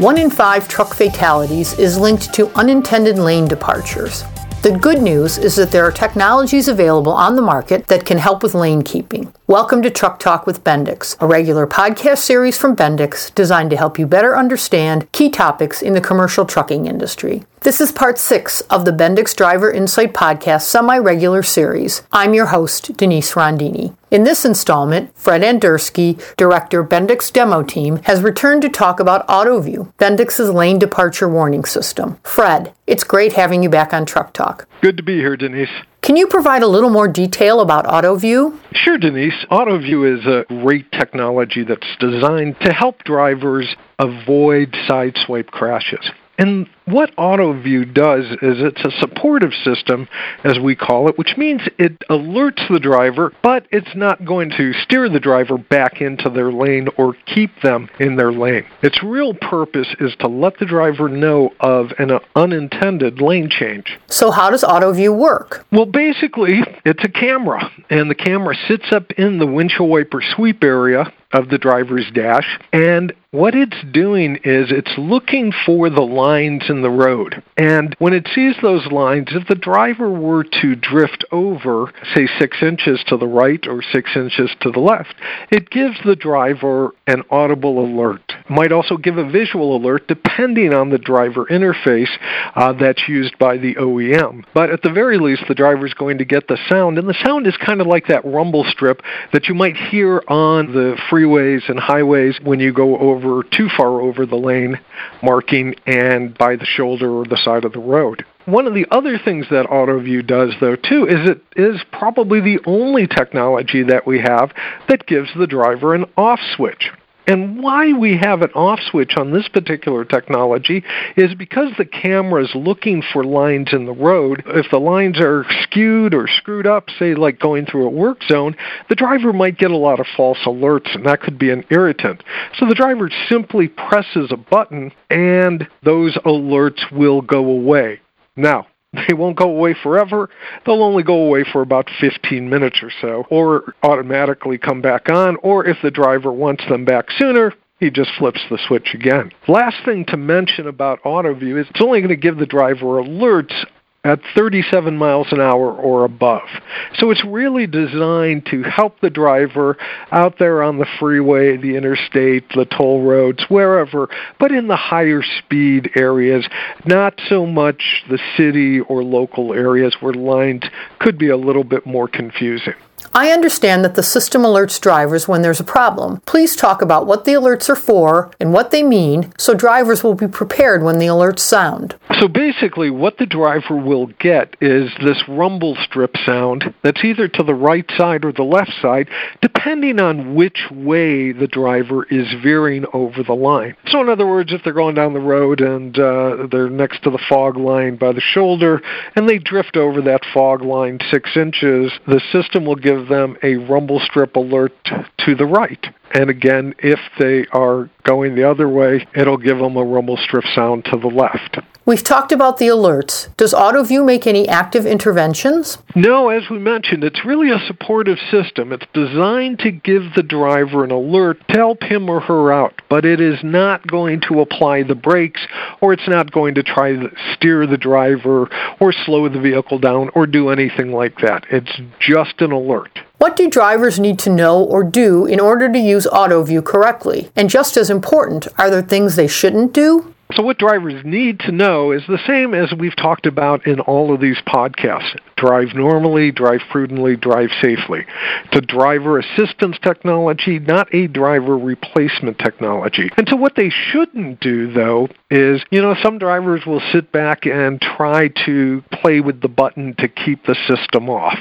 One in five truck fatalities is linked to unintended lane departures. The good news is that there are technologies available on the market that can help with lane keeping. Welcome to Truck Talk with Bendix, a regular podcast series from Bendix designed to help you better understand key topics in the commercial trucking industry. This is part six of the Bendix Driver Insight Podcast semi regular series. I'm your host, Denise Rondini. In this installment, Fred Andersky, Director Bendix Demo Team, has returned to talk about AutoVue, Bendix's lane departure warning system. Fred, it's great having you back on Truck Talk. Good to be here, Denise. Can you provide a little more detail about AutoVue? Sure, Denise. AutoVue is a great technology that's designed to help drivers avoid side swipe crashes. And what AutoVue does is it's a supportive system, as we call it, which means it alerts the driver, but it's not going to steer the driver back into their lane or keep them in their lane. Its real purpose is to let the driver know of an unintended lane change. So, how does AutoVue work? Well, basically, it's a camera, and the camera sits up in the windshield wiper sweep area of the driver's dash. And what it's doing is it's looking for the lines in the road. And when it sees those lines, if the driver were to drift over, say six inches to the right or six inches to the left, it gives the driver an audible alert. It might also give a visual alert depending on the driver interface uh, that's used by the OEM. But at the very least, the driver is going to get the sound, and the sound is kind of like that rumble strip that you might hear on the freeways and highways when you go over too far over the lane marking and by the shoulder or the side of the road. One of the other things that AutoVue does, though, too, is it is probably the only technology that we have that gives the driver an off switch. And why we have an off switch on this particular technology is because the camera is looking for lines in the road. If the lines are skewed or screwed up, say like going through a work zone, the driver might get a lot of false alerts, and that could be an irritant. So the driver simply presses a button, and those alerts will go away. Now, they won't go away forever. They'll only go away for about 15 minutes or so, or automatically come back on, or if the driver wants them back sooner, he just flips the switch again. Last thing to mention about AutoVue is it's only going to give the driver alerts at 37 miles an hour or above. So it's really designed to help the driver out there on the freeway, the interstate, the toll roads, wherever, but in the higher speed areas, not so much the city or local areas where lines could be a little bit more confusing. I understand that the system alerts drivers when there's a problem. Please talk about what the alerts are for and what they mean so drivers will be prepared when the alerts sound. So basically, what the driver will get is this rumble strip sound that's either to the right side or the left side, depending on which way the driver is veering over the line. So, in other words, if they're going down the road and uh, they're next to the fog line by the shoulder and they drift over that fog line six inches, the system will give them a rumble strip alert to the right. And again, if they are going the other way, it'll give them a rumble strip sound to the left. We've talked about the alerts. Does AutoVue make any active interventions? No, as we mentioned, it's really a supportive system. It's designed to give the driver an alert to help him or her out, but it is not going to apply the brakes or it's not going to try to steer the driver or slow the vehicle down or do anything like that. It's just an alert. What do drivers need to know or do in order to use AutoVue correctly? And just as important, are there things they shouldn't do? So, what drivers need to know is the same as we've talked about in all of these podcasts drive normally, drive prudently, drive safely. It's a driver assistance technology, not a driver replacement technology. And so, what they shouldn't do, though, is you know, some drivers will sit back and try to play with the button to keep the system off.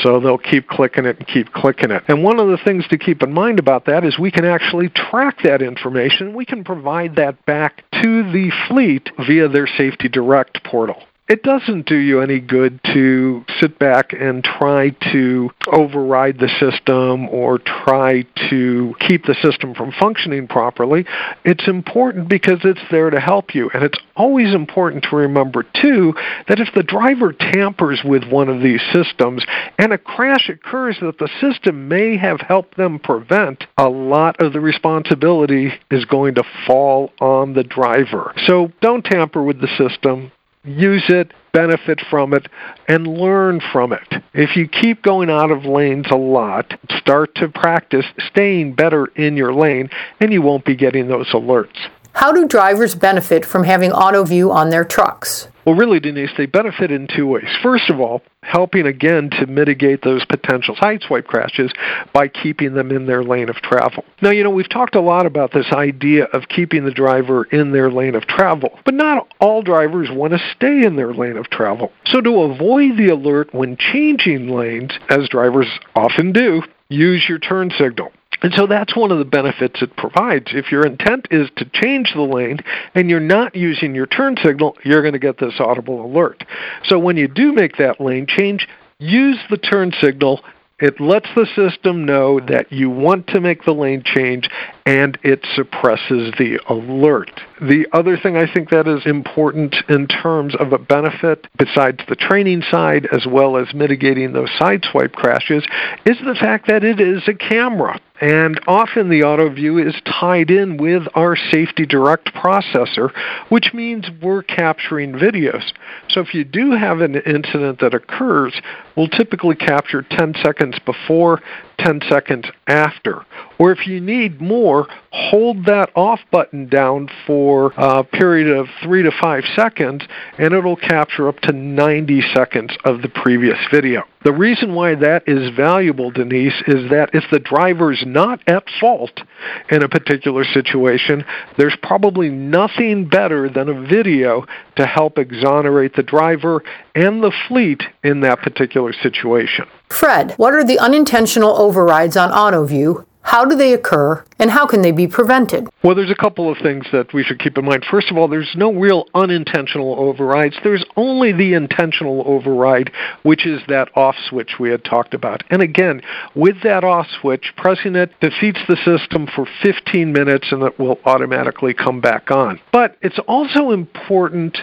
So, they'll keep clicking it and keep clicking it. And one of the things to keep in mind about that is we can actually track that information. We can provide that back to the fleet via their Safety Direct portal. It doesn't do you any good to sit back and try to override the system or try to keep the system from functioning properly. It's important because it's there to help you. And it's always important to remember, too, that if the driver tampers with one of these systems and a crash occurs that the system may have helped them prevent, a lot of the responsibility is going to fall on the driver. So don't tamper with the system use it, benefit from it, and learn from it. If you keep going out of lanes a lot, start to practice staying better in your lane, and you won't be getting those alerts. How do drivers benefit from having AutoVue on their trucks? Well, really, Denise, they benefit in two ways. First of all, helping again to mitigate those potential sideswipe crashes by keeping them in their lane of travel. Now, you know, we've talked a lot about this idea of keeping the driver in their lane of travel, but not all drivers want to stay in their lane of travel. So, to avoid the alert when changing lanes, as drivers often do, use your turn signal. And so that's one of the benefits it provides. If your intent is to change the lane and you're not using your turn signal, you're going to get this audible alert. So when you do make that lane change, use the turn signal it lets the system know that you want to make the lane change and it suppresses the alert. The other thing I think that is important in terms of a benefit, besides the training side as well as mitigating those sideswipe crashes, is the fact that it is a camera. And often the AutoVue is tied in with our Safety Direct processor, which means we're capturing videos. So if you do have an incident that occurs, we'll typically capture 10 seconds before, 10 seconds after. Or if you need more, hold that off button down for a period of three to five seconds, and it'll capture up to 90 seconds of the previous video. The reason why that is valuable, Denise, is that if the driver's not at fault in a particular situation, there's probably nothing better than a video to help exonerate the driver and the fleet in that particular situation. Fred, what are the unintentional overrides on AutoVue? How do they occur, and how can they be prevented? Well, there's a couple of things that we should keep in mind. First of all, there's no real unintentional overrides. There's only the intentional override, which is that off switch we had talked about. And again, with that off switch, pressing it defeats the system for 15 minutes and it will automatically come back on. But it's also important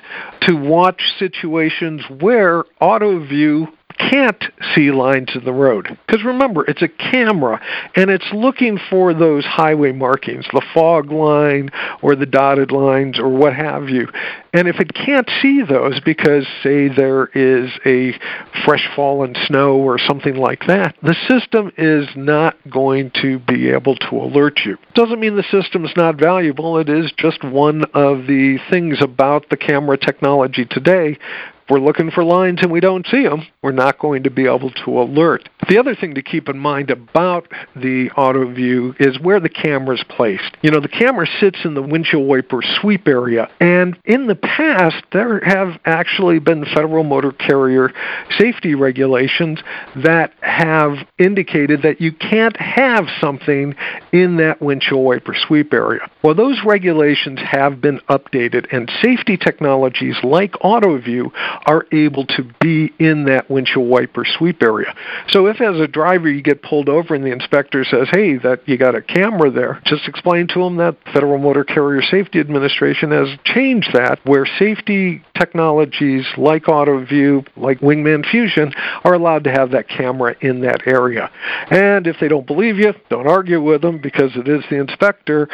to watch situations where AutoVue can't see lines in the road. Because remember, it's a camera and it's looking for those highway markings, the fog line or the dotted lines or what have you. And if it can't see those because, say, there is a fresh fallen snow or something like that, the system is not going to be able to alert you. Doesn't mean the system is not valuable. It is just one of the things about the camera technology today we're looking for lines and we don't see them, we're not going to be able to alert. The other thing to keep in mind about the AutoVue is where the camera is placed. You know, the camera sits in the windshield wiper sweep area, and in the past, there have actually been federal motor carrier safety regulations that have indicated that you can't have something in that windshield wiper sweep area. Well, those regulations have been updated, and safety technologies like AutoVue are able to be in that windshield wiper sweep area. So if as a driver you get pulled over and the inspector says, hey, that you got a camera there, just explain to them that Federal Motor Carrier Safety Administration has changed that where safety technologies like AutoVue, like Wingman Fusion, are allowed to have that camera in that area. And if they don't believe you, don't argue with them because it is the inspector,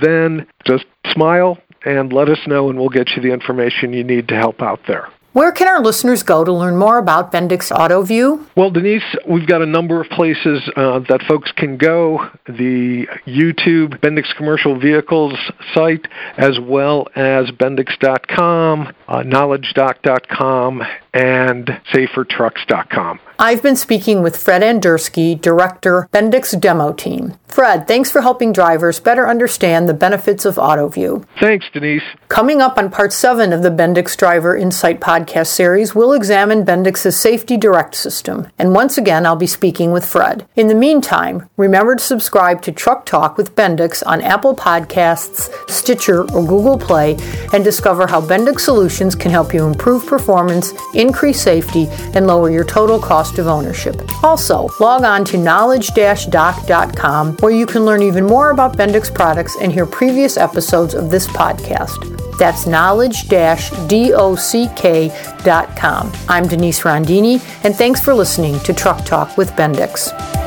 then just smile and let us know and we'll get you the information you need to help out there. Where can our listeners go to learn more about Bendix AutoVue? Well, Denise, we've got a number of places uh, that folks can go. The YouTube Bendix Commercial Vehicles site, as well as Bendix.com, uh, KnowledgeDock.com, and safertrucks.com. I've been speaking with Fred Andersky, Director, Bendix Demo Team. Fred, thanks for helping drivers better understand the benefits of AutoVue. Thanks, Denise. Coming up on part 7 of the Bendix Driver Insight podcast series, we'll examine Bendix's Safety Direct system. And once again, I'll be speaking with Fred. In the meantime, remember to subscribe to Truck Talk with Bendix on Apple Podcasts, Stitcher, or Google Play and discover how Bendix solutions can help you improve performance, increase safety, and lower your total cost of ownership. Also, log on to knowledge-dock.com where you can learn even more about Bendix products and hear previous episodes of this podcast. That's knowledge-dock.com. I'm Denise Rondini, and thanks for listening to Truck Talk with Bendix.